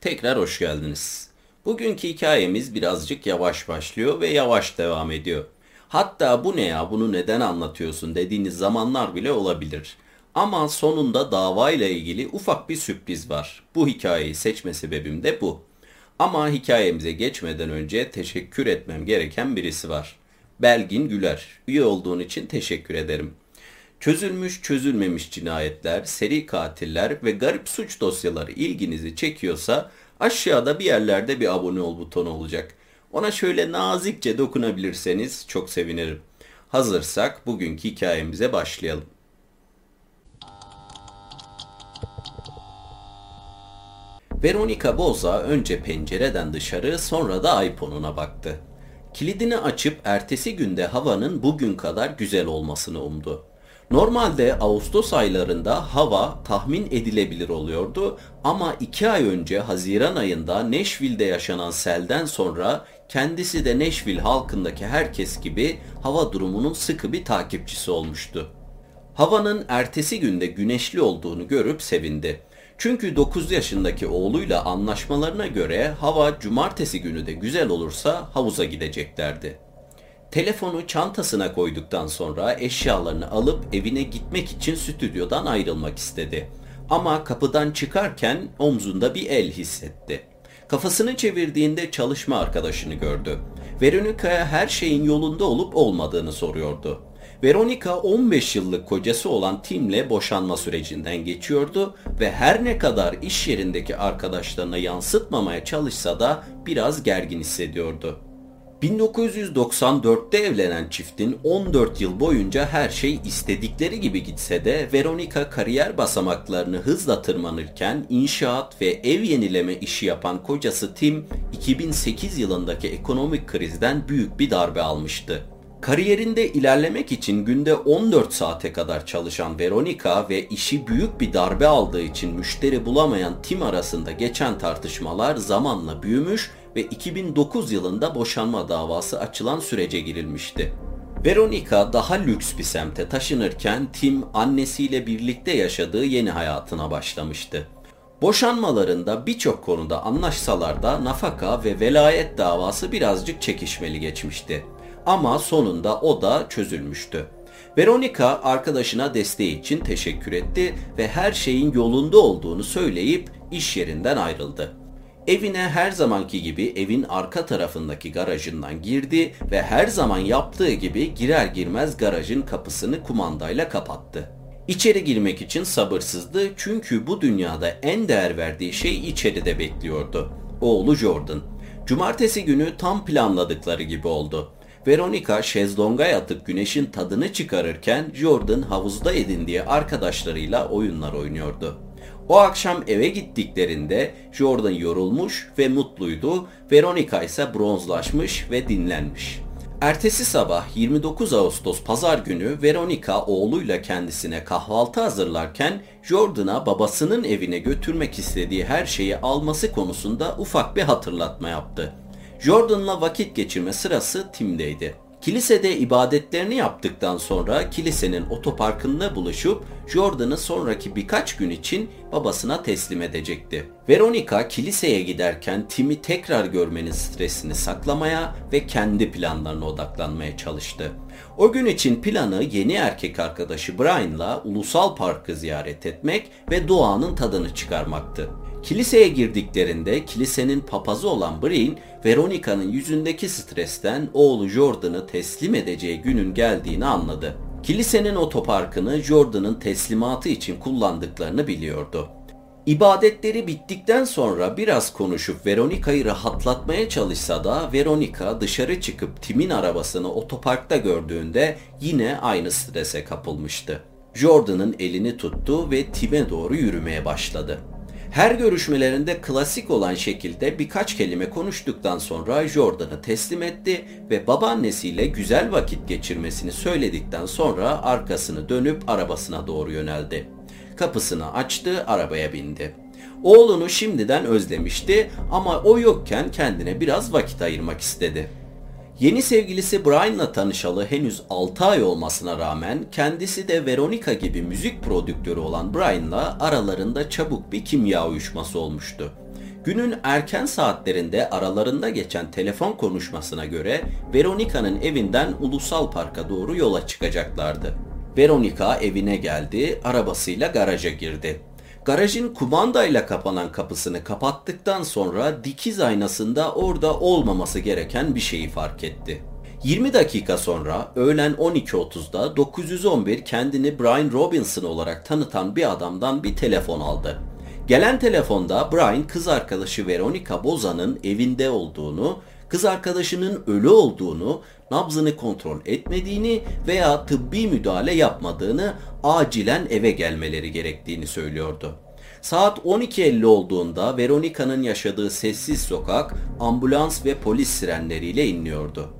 Tekrar hoş geldiniz. Bugünkü hikayemiz birazcık yavaş başlıyor ve yavaş devam ediyor. Hatta bu ne ya bunu neden anlatıyorsun dediğiniz zamanlar bile olabilir. Ama sonunda davayla ilgili ufak bir sürpriz var. Bu hikayeyi seçme sebebim de bu. Ama hikayemize geçmeden önce teşekkür etmem gereken birisi var. Belgin Güler. Üye olduğun için teşekkür ederim. Çözülmüş çözülmemiş cinayetler, seri katiller ve garip suç dosyaları ilginizi çekiyorsa aşağıda bir yerlerde bir abone ol butonu olacak. Ona şöyle nazikçe dokunabilirseniz çok sevinirim. Hazırsak bugünkü hikayemize başlayalım. Veronica Boza önce pencereden dışarı sonra da iPhone'una baktı. Kilidini açıp ertesi günde havanın bugün kadar güzel olmasını umdu. Normalde Ağustos aylarında hava tahmin edilebilir oluyordu ama iki ay önce Haziran ayında Nashville'de yaşanan selden sonra kendisi de Nashville halkındaki herkes gibi hava durumunun sıkı bir takipçisi olmuştu. Havanın ertesi günde güneşli olduğunu görüp sevindi. Çünkü 9 yaşındaki oğluyla anlaşmalarına göre hava cumartesi günü de güzel olursa havuza gideceklerdi. Telefonu çantasına koyduktan sonra eşyalarını alıp evine gitmek için stüdyodan ayrılmak istedi. Ama kapıdan çıkarken omzunda bir el hissetti. Kafasını çevirdiğinde çalışma arkadaşını gördü. Veronica'ya her şeyin yolunda olup olmadığını soruyordu. Veronica 15 yıllık kocası olan Tim'le boşanma sürecinden geçiyordu ve her ne kadar iş yerindeki arkadaşlarına yansıtmamaya çalışsa da biraz gergin hissediyordu. 1994'te evlenen çiftin 14 yıl boyunca her şey istedikleri gibi gitse de Veronica kariyer basamaklarını hızla tırmanırken inşaat ve ev yenileme işi yapan kocası Tim 2008 yılındaki ekonomik krizden büyük bir darbe almıştı. Kariyerinde ilerlemek için günde 14 saate kadar çalışan Veronica ve işi büyük bir darbe aldığı için müşteri bulamayan Tim arasında geçen tartışmalar zamanla büyümüş ve 2009 yılında boşanma davası açılan sürece girilmişti. Veronica daha lüks bir semte taşınırken Tim annesiyle birlikte yaşadığı yeni hayatına başlamıştı. Boşanmalarında birçok konuda anlaşsalar da nafaka ve velayet davası birazcık çekişmeli geçmişti. Ama sonunda o da çözülmüştü. Veronica arkadaşına desteği için teşekkür etti ve her şeyin yolunda olduğunu söyleyip iş yerinden ayrıldı. Evine her zamanki gibi evin arka tarafındaki garajından girdi ve her zaman yaptığı gibi girer girmez garajın kapısını kumandayla kapattı. İçeri girmek için sabırsızdı çünkü bu dünyada en değer verdiği şey içeride bekliyordu. Oğlu Jordan. Cumartesi günü tam planladıkları gibi oldu. Veronica şezlonga yatıp güneşin tadını çıkarırken Jordan havuzda edindiği arkadaşlarıyla oyunlar oynuyordu. O akşam eve gittiklerinde Jordan yorulmuş ve mutluydu, Veronica ise bronzlaşmış ve dinlenmiş. Ertesi sabah 29 Ağustos pazar günü Veronica oğluyla kendisine kahvaltı hazırlarken Jordan'a babasının evine götürmek istediği her şeyi alması konusunda ufak bir hatırlatma yaptı. Jordan'la vakit geçirme sırası Tim'deydi. Kilisede ibadetlerini yaptıktan sonra kilisenin otoparkında buluşup Jordan'ı sonraki birkaç gün için babasına teslim edecekti. Veronica kiliseye giderken Tim'i tekrar görmenin stresini saklamaya ve kendi planlarına odaklanmaya çalıştı. O gün için planı yeni erkek arkadaşı Brian'la ulusal parkı ziyaret etmek ve doğanın tadını çıkarmaktı. Kiliseye girdiklerinde kilisenin papazı olan Brian, Veronica'nın yüzündeki stresten oğlu Jordan'ı teslim edeceği günün geldiğini anladı. Kilisenin otoparkını Jordan'ın teslimatı için kullandıklarını biliyordu. İbadetleri bittikten sonra biraz konuşup Veronica'yı rahatlatmaya çalışsa da Veronica dışarı çıkıp Tim'in arabasını otoparkta gördüğünde yine aynı strese kapılmıştı. Jordan'ın elini tuttu ve Tim'e doğru yürümeye başladı. Her görüşmelerinde klasik olan şekilde birkaç kelime konuştuktan sonra Jordan'ı teslim etti ve babaannesiyle güzel vakit geçirmesini söyledikten sonra arkasını dönüp arabasına doğru yöneldi. Kapısını açtı, arabaya bindi. Oğlunu şimdiden özlemişti ama o yokken kendine biraz vakit ayırmak istedi. Yeni sevgilisi Brian'la tanışalı henüz 6 ay olmasına rağmen kendisi de Veronica gibi müzik prodüktörü olan Brian'la aralarında çabuk bir kimya uyuşması olmuştu. Günün erken saatlerinde aralarında geçen telefon konuşmasına göre Veronica'nın evinden Ulusal Park'a doğru yola çıkacaklardı. Veronica evine geldi, arabasıyla garaja girdi. Garajın kumandayla kapanan kapısını kapattıktan sonra dikiz aynasında orada olmaması gereken bir şeyi fark etti. 20 dakika sonra öğlen 12.30'da 911 kendini Brian Robinson olarak tanıtan bir adamdan bir telefon aldı. Gelen telefonda Brian kız arkadaşı Veronica Boza'nın evinde olduğunu, kız arkadaşının ölü olduğunu, nabzını kontrol etmediğini veya tıbbi müdahale yapmadığını, acilen eve gelmeleri gerektiğini söylüyordu. Saat 12.50 olduğunda Veronica'nın yaşadığı sessiz sokak ambulans ve polis sirenleriyle inliyordu.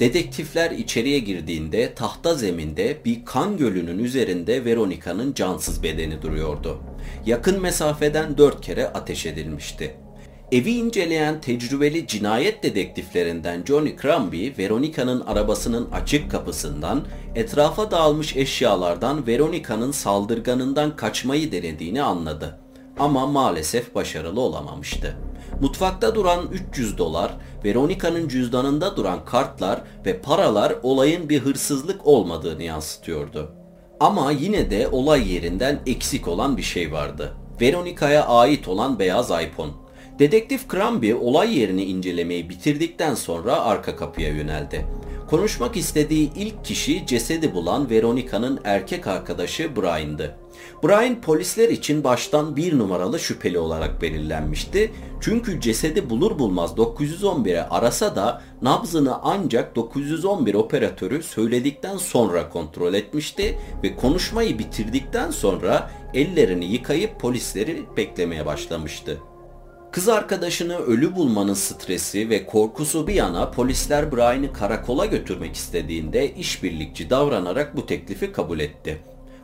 Dedektifler içeriye girdiğinde tahta zeminde bir kan gölünün üzerinde Veronica'nın cansız bedeni duruyordu. Yakın mesafeden dört kere ateş edilmişti. Evi inceleyen tecrübeli cinayet dedektiflerinden Johnny Cranby, Veronica'nın arabasının açık kapısından, etrafa dağılmış eşyalardan Veronica'nın saldırganından kaçmayı denediğini anladı. Ama maalesef başarılı olamamıştı. Mutfakta duran 300 dolar, Veronica'nın cüzdanında duran kartlar ve paralar olayın bir hırsızlık olmadığını yansıtıyordu. Ama yine de olay yerinden eksik olan bir şey vardı. Veronica'ya ait olan beyaz iPhone. Dedektif Cranby olay yerini incelemeyi bitirdikten sonra arka kapıya yöneldi. Konuşmak istediği ilk kişi cesedi bulan Veronica'nın erkek arkadaşı Brian'dı. Brian polisler için baştan bir numaralı şüpheli olarak belirlenmişti. Çünkü cesedi bulur bulmaz 911'e arasa da nabzını ancak 911 operatörü söyledikten sonra kontrol etmişti ve konuşmayı bitirdikten sonra ellerini yıkayıp polisleri beklemeye başlamıştı. Kız arkadaşını ölü bulmanın stresi ve korkusu bir yana polisler Brian'ı karakola götürmek istediğinde işbirlikçi davranarak bu teklifi kabul etti.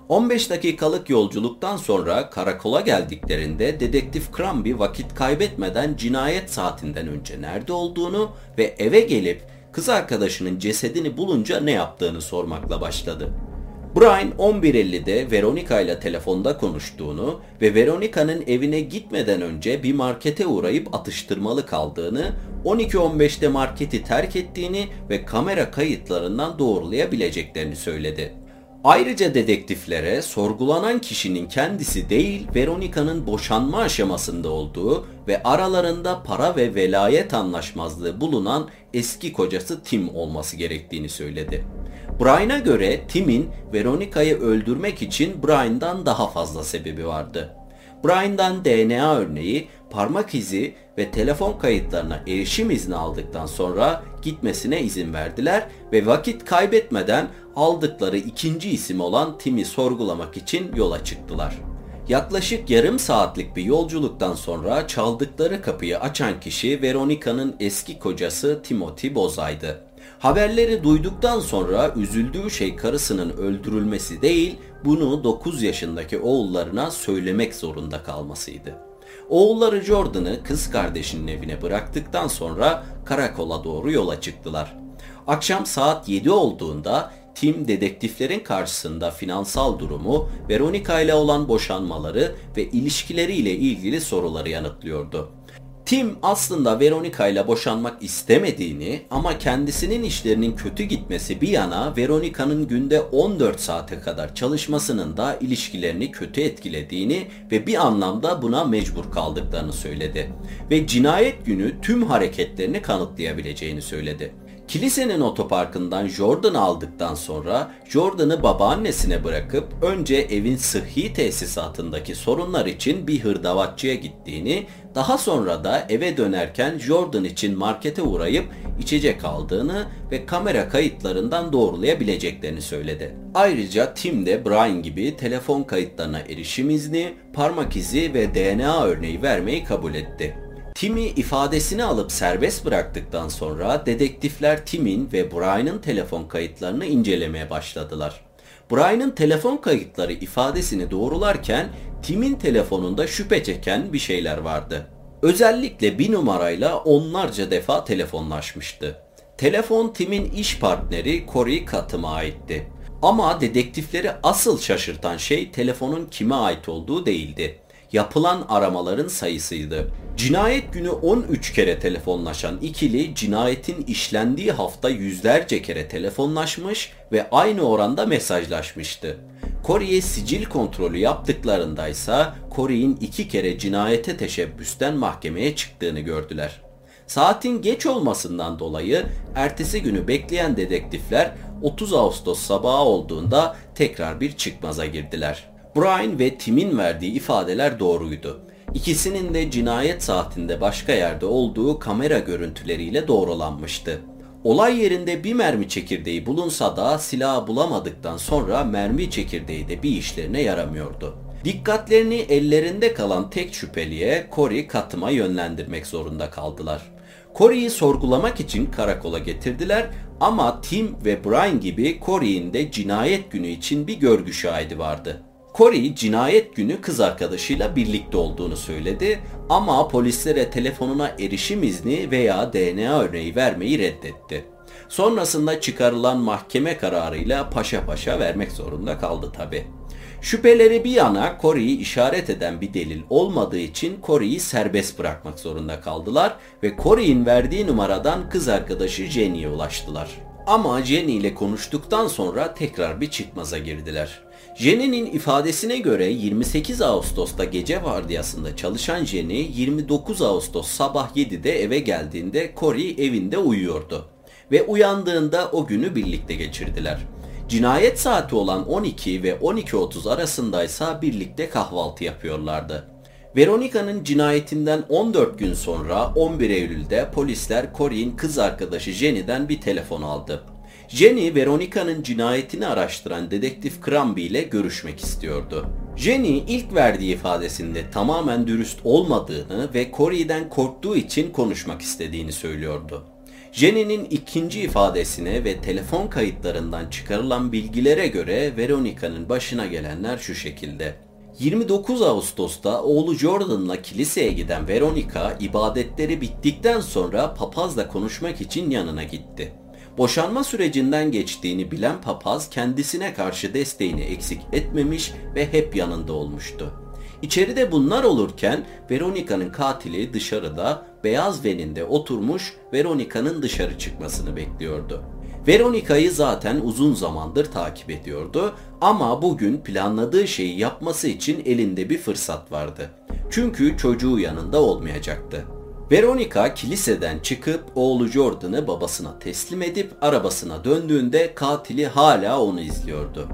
15 dakikalık yolculuktan sonra karakola geldiklerinde dedektif Cranby vakit kaybetmeden cinayet saatinden önce nerede olduğunu ve eve gelip kız arkadaşının cesedini bulunca ne yaptığını sormakla başladı. Brian 11.50'de Veronica ile telefonda konuştuğunu ve Veronica'nın evine gitmeden önce bir markete uğrayıp atıştırmalı kaldığını, 12.15'te marketi terk ettiğini ve kamera kayıtlarından doğrulayabileceklerini söyledi. Ayrıca dedektiflere sorgulanan kişinin kendisi değil Veronica'nın boşanma aşamasında olduğu ve aralarında para ve velayet anlaşmazlığı bulunan eski kocası Tim olması gerektiğini söyledi. Brian'a göre Tim'in Veronica'yı öldürmek için Brian'dan daha fazla sebebi vardı. Brian'dan DNA örneği, parmak izi ve telefon kayıtlarına erişim izni aldıktan sonra gitmesine izin verdiler ve vakit kaybetmeden aldıkları ikinci isim olan Tim'i sorgulamak için yola çıktılar. Yaklaşık yarım saatlik bir yolculuktan sonra çaldıkları kapıyı açan kişi Veronica'nın eski kocası Timothy Boza'ydı. Haberleri duyduktan sonra üzüldüğü şey karısının öldürülmesi değil, bunu 9 yaşındaki oğullarına söylemek zorunda kalmasıydı. Oğulları Jordan'ı kız kardeşinin evine bıraktıktan sonra karakola doğru yola çıktılar. Akşam saat 7 olduğunda Tim dedektiflerin karşısında finansal durumu, Veronica ile olan boşanmaları ve ilişkileriyle ilgili soruları yanıtlıyordu. Tim aslında Veronica ile boşanmak istemediğini ama kendisinin işlerinin kötü gitmesi bir yana Veronica'nın günde 14 saate kadar çalışmasının da ilişkilerini kötü etkilediğini ve bir anlamda buna mecbur kaldıklarını söyledi. Ve cinayet günü tüm hareketlerini kanıtlayabileceğini söyledi. Kilisenin otoparkından Jordan'ı aldıktan sonra Jordan'ı babaannesine bırakıp önce evin sıhhi tesisatındaki sorunlar için bir hırdavatçıya gittiğini, daha sonra da eve dönerken Jordan için markete uğrayıp içecek aldığını ve kamera kayıtlarından doğrulayabileceklerini söyledi. Ayrıca Tim de Brian gibi telefon kayıtlarına erişim izni, parmak izi ve DNA örneği vermeyi kabul etti. Tim'i ifadesini alıp serbest bıraktıktan sonra dedektifler Tim'in ve Brian'ın telefon kayıtlarını incelemeye başladılar. Brian'ın telefon kayıtları ifadesini doğrularken Tim'in telefonunda şüphe çeken bir şeyler vardı. Özellikle bir numarayla onlarca defa telefonlaşmıştı. Telefon Tim'in iş partneri Corey Katım'a aitti. Ama dedektifleri asıl şaşırtan şey telefonun kime ait olduğu değildi. Yapılan aramaların sayısıydı. Cinayet günü 13 kere telefonlaşan ikili cinayetin işlendiği hafta yüzlerce kere telefonlaşmış ve aynı oranda mesajlaşmıştı. Corey'e sicil kontrolü yaptıklarında ise Corey'in iki kere cinayete teşebbüsten mahkemeye çıktığını gördüler. Saatin geç olmasından dolayı ertesi günü bekleyen dedektifler 30 Ağustos sabahı olduğunda tekrar bir çıkmaza girdiler. Brian ve Tim'in verdiği ifadeler doğruydu. İkisinin de cinayet saatinde başka yerde olduğu kamera görüntüleriyle doğrulanmıştı. Olay yerinde bir mermi çekirdeği bulunsa da silahı bulamadıktan sonra mermi çekirdeği de bir işlerine yaramıyordu. Dikkatlerini ellerinde kalan tek şüpheliye Corey katıma yönlendirmek zorunda kaldılar. Corey'i sorgulamak için karakola getirdiler ama Tim ve Brian gibi Corey'in de cinayet günü için bir görgü şahidi vardı. Corey cinayet günü kız arkadaşıyla birlikte olduğunu söyledi ama polislere telefonuna erişim izni veya DNA örneği vermeyi reddetti. Sonrasında çıkarılan mahkeme kararıyla paşa paşa vermek zorunda kaldı tabi. Şüpheleri bir yana Corey'i işaret eden bir delil olmadığı için Corey'i serbest bırakmak zorunda kaldılar ve Corey'in verdiği numaradan kız arkadaşı Jenny'e ulaştılar. Ama Jenny ile konuştuktan sonra tekrar bir çıkmaza girdiler. Jenny'nin ifadesine göre 28 Ağustos'ta gece vardiyasında çalışan Jenny 29 Ağustos sabah 7'de eve geldiğinde Corey evinde uyuyordu. Ve uyandığında o günü birlikte geçirdiler. Cinayet saati olan 12 ve 12.30 arasındaysa birlikte kahvaltı yapıyorlardı. Veronica'nın cinayetinden 14 gün sonra 11 Eylül'de polisler Corey'in kız arkadaşı Jenny'den bir telefon aldı. Jenny, Veronica'nın cinayetini araştıran dedektif Cramby ile görüşmek istiyordu. Jenny ilk verdiği ifadesinde tamamen dürüst olmadığını ve Corey'den korktuğu için konuşmak istediğini söylüyordu. Jenny'nin ikinci ifadesine ve telefon kayıtlarından çıkarılan bilgilere göre Veronica'nın başına gelenler şu şekilde. 29 Ağustos'ta oğlu Jordan'la kiliseye giden Veronica ibadetleri bittikten sonra papazla konuşmak için yanına gitti. Boşanma sürecinden geçtiğini bilen papaz kendisine karşı desteğini eksik etmemiş ve hep yanında olmuştu. İçeride bunlar olurken Veronica'nın katili dışarıda beyaz veninde oturmuş Veronica'nın dışarı çıkmasını bekliyordu. Veronica'yı zaten uzun zamandır takip ediyordu ama bugün planladığı şeyi yapması için elinde bir fırsat vardı. Çünkü çocuğu yanında olmayacaktı. Veronica kiliseden çıkıp oğlu Jordan'ı babasına teslim edip arabasına döndüğünde katili hala onu izliyordu.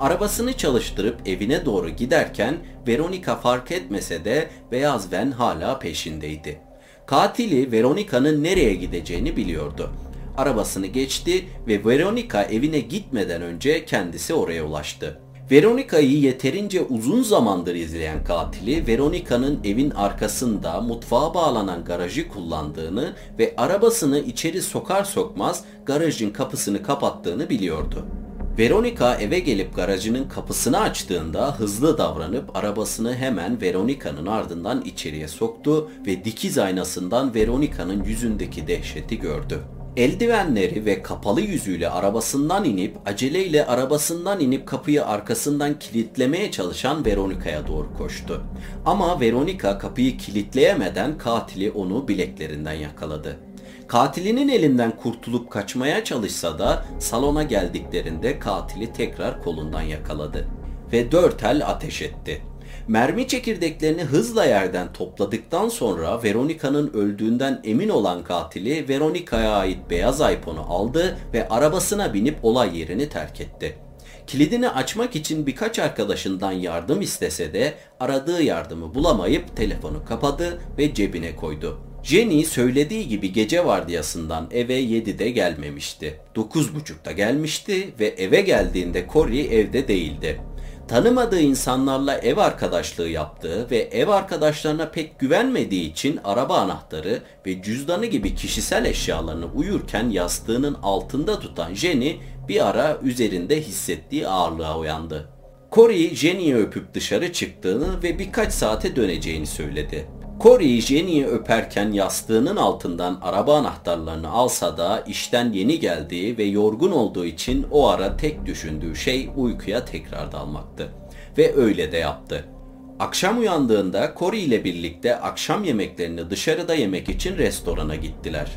Arabasını çalıştırıp evine doğru giderken Veronica fark etmese de beyaz van hala peşindeydi. Katili Veronica'nın nereye gideceğini biliyordu. Arabasını geçti ve Veronica evine gitmeden önce kendisi oraya ulaştı. Veronica'yı yeterince uzun zamandır izleyen katili Veronica'nın evin arkasında mutfağa bağlanan garajı kullandığını ve arabasını içeri sokar sokmaz garajın kapısını kapattığını biliyordu. Veronica eve gelip garajının kapısını açtığında hızlı davranıp arabasını hemen Veronica'nın ardından içeriye soktu ve dikiz aynasından Veronica'nın yüzündeki dehşeti gördü. Eldivenleri ve kapalı yüzüyle arabasından inip aceleyle arabasından inip kapıyı arkasından kilitlemeye çalışan Veronica'ya doğru koştu. Ama Veronica kapıyı kilitleyemeden katili onu bileklerinden yakaladı. Katilinin elinden kurtulup kaçmaya çalışsa da salona geldiklerinde katili tekrar kolundan yakaladı ve dört el ateş etti. Mermi çekirdeklerini hızla yerden topladıktan sonra Veronica'nın öldüğünden emin olan katili Veronica'ya ait beyaz iPhone'u aldı ve arabasına binip olay yerini terk etti. Kilidini açmak için birkaç arkadaşından yardım istese de aradığı yardımı bulamayıp telefonu kapadı ve cebine koydu. Jenny söylediği gibi gece vardiyasından eve 7'de gelmemişti. 9.30'da gelmişti ve eve geldiğinde Corey evde değildi tanımadığı insanlarla ev arkadaşlığı yaptığı ve ev arkadaşlarına pek güvenmediği için araba anahtarı ve cüzdanı gibi kişisel eşyalarını uyurken yastığının altında tutan Jenny bir ara üzerinde hissettiği ağırlığa uyandı. Corey Jenny'yi öpüp dışarı çıktığını ve birkaç saate döneceğini söyledi. Corey Jenny'yi öperken yastığının altından araba anahtarlarını alsa da işten yeni geldiği ve yorgun olduğu için o ara tek düşündüğü şey uykuya tekrar dalmaktı. Ve öyle de yaptı. Akşam uyandığında Corey ile birlikte akşam yemeklerini dışarıda yemek için restorana gittiler.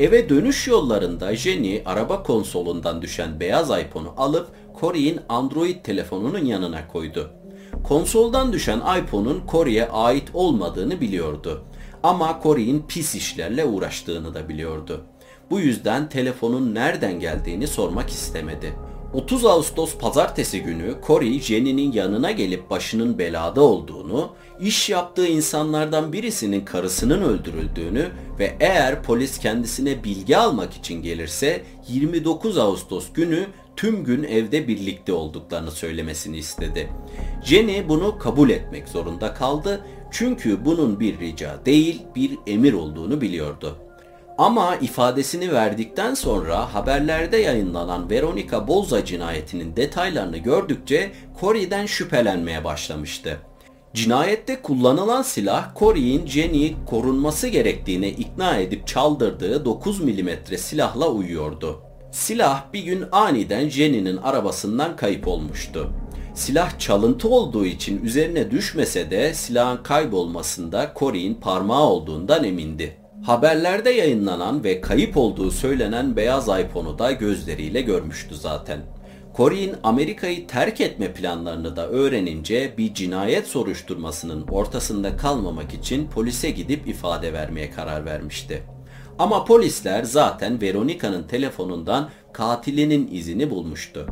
Eve dönüş yollarında Jenny araba konsolundan düşen beyaz iPhone'u alıp Corey'in Android telefonunun yanına koydu. Konsoldan düşen iPhone'un Corey'e ait olmadığını biliyordu. Ama Corey'in pis işlerle uğraştığını da biliyordu. Bu yüzden telefonun nereden geldiğini sormak istemedi. 30 Ağustos pazartesi günü Corey Jenny'nin yanına gelip başının belada olduğunu, iş yaptığı insanlardan birisinin karısının öldürüldüğünü ve eğer polis kendisine bilgi almak için gelirse 29 Ağustos günü tüm gün evde birlikte olduklarını söylemesini istedi. Jenny bunu kabul etmek zorunda kaldı çünkü bunun bir rica değil bir emir olduğunu biliyordu. Ama ifadesini verdikten sonra haberlerde yayınlanan Veronica Bolza cinayetinin detaylarını gördükçe Corey'den şüphelenmeye başlamıştı. Cinayette kullanılan silah Corey'in Jenny'i korunması gerektiğine ikna edip çaldırdığı 9 mm silahla uyuyordu. Silah bir gün aniden Jenny'nin arabasından kayıp olmuştu. Silah çalıntı olduğu için üzerine düşmese de silahın kaybolmasında Corey'in parmağı olduğundan emindi. Haberlerde yayınlanan ve kayıp olduğu söylenen beyaz iPhone'u da gözleriyle görmüştü zaten. Corey'in Amerika'yı terk etme planlarını da öğrenince bir cinayet soruşturmasının ortasında kalmamak için polise gidip ifade vermeye karar vermişti. Ama polisler zaten Veronica'nın telefonundan katilinin izini bulmuştu.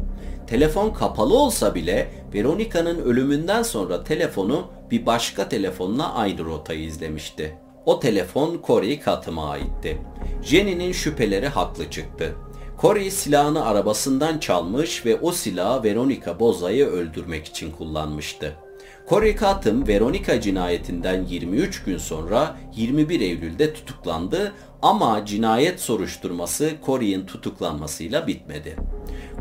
Telefon kapalı olsa bile Veronica'nın ölümünden sonra telefonu bir başka telefonla aynı rotayı izlemişti. O telefon Corey Katım'a aitti. Jenny'nin şüpheleri haklı çıktı. Corey silahını arabasından çalmış ve o silahı Veronica Boza'yı öldürmek için kullanmıştı. Corey Cotton Veronica cinayetinden 23 gün sonra 21 Eylül'de tutuklandı ama cinayet soruşturması Corey'in tutuklanmasıyla bitmedi.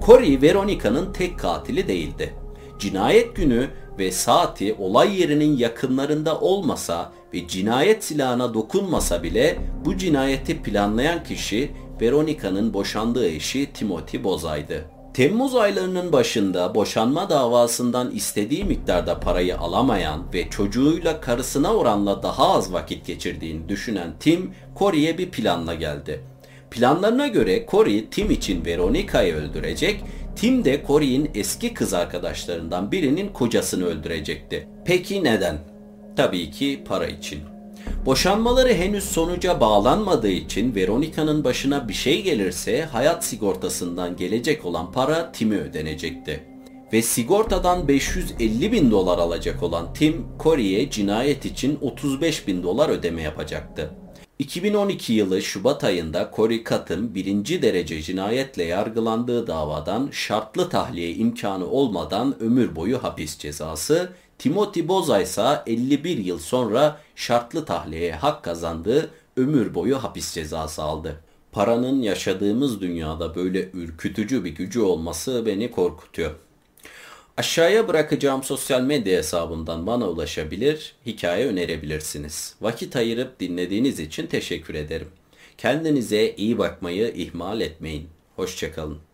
Corey Veronica'nın tek katili değildi. Cinayet günü ve saati olay yerinin yakınlarında olmasa ve cinayet silahına dokunmasa bile bu cinayeti planlayan kişi Veronica'nın boşandığı eşi Timothy Bozay'dı. Temmuz aylarının başında boşanma davasından istediği miktarda parayı alamayan ve çocuğuyla karısına oranla daha az vakit geçirdiğini düşünen Tim, Corey'e bir planla geldi. Planlarına göre Corey Tim için Veronica'yı öldürecek, Tim de Corey'in eski kız arkadaşlarından birinin kocasını öldürecekti. Peki neden? Tabii ki para için. Boşanmaları henüz sonuca bağlanmadığı için Veronica'nın başına bir şey gelirse hayat sigortasından gelecek olan para Tim'e ödenecekti. Ve sigortadan 550 bin dolar alacak olan Tim, Corey'e cinayet için 35 bin dolar ödeme yapacaktı. 2012 yılı Şubat ayında Corey Cotton birinci derece cinayetle yargılandığı davadan şartlı tahliye imkanı olmadan ömür boyu hapis cezası, Timothy Boza ise 51 yıl sonra şartlı tahliyeye hak kazandığı ömür boyu hapis cezası aldı. Paranın yaşadığımız dünyada böyle ürkütücü bir gücü olması beni korkutuyor. Aşağıya bırakacağım sosyal medya hesabından bana ulaşabilir, hikaye önerebilirsiniz. Vakit ayırıp dinlediğiniz için teşekkür ederim. Kendinize iyi bakmayı ihmal etmeyin. Hoşçakalın.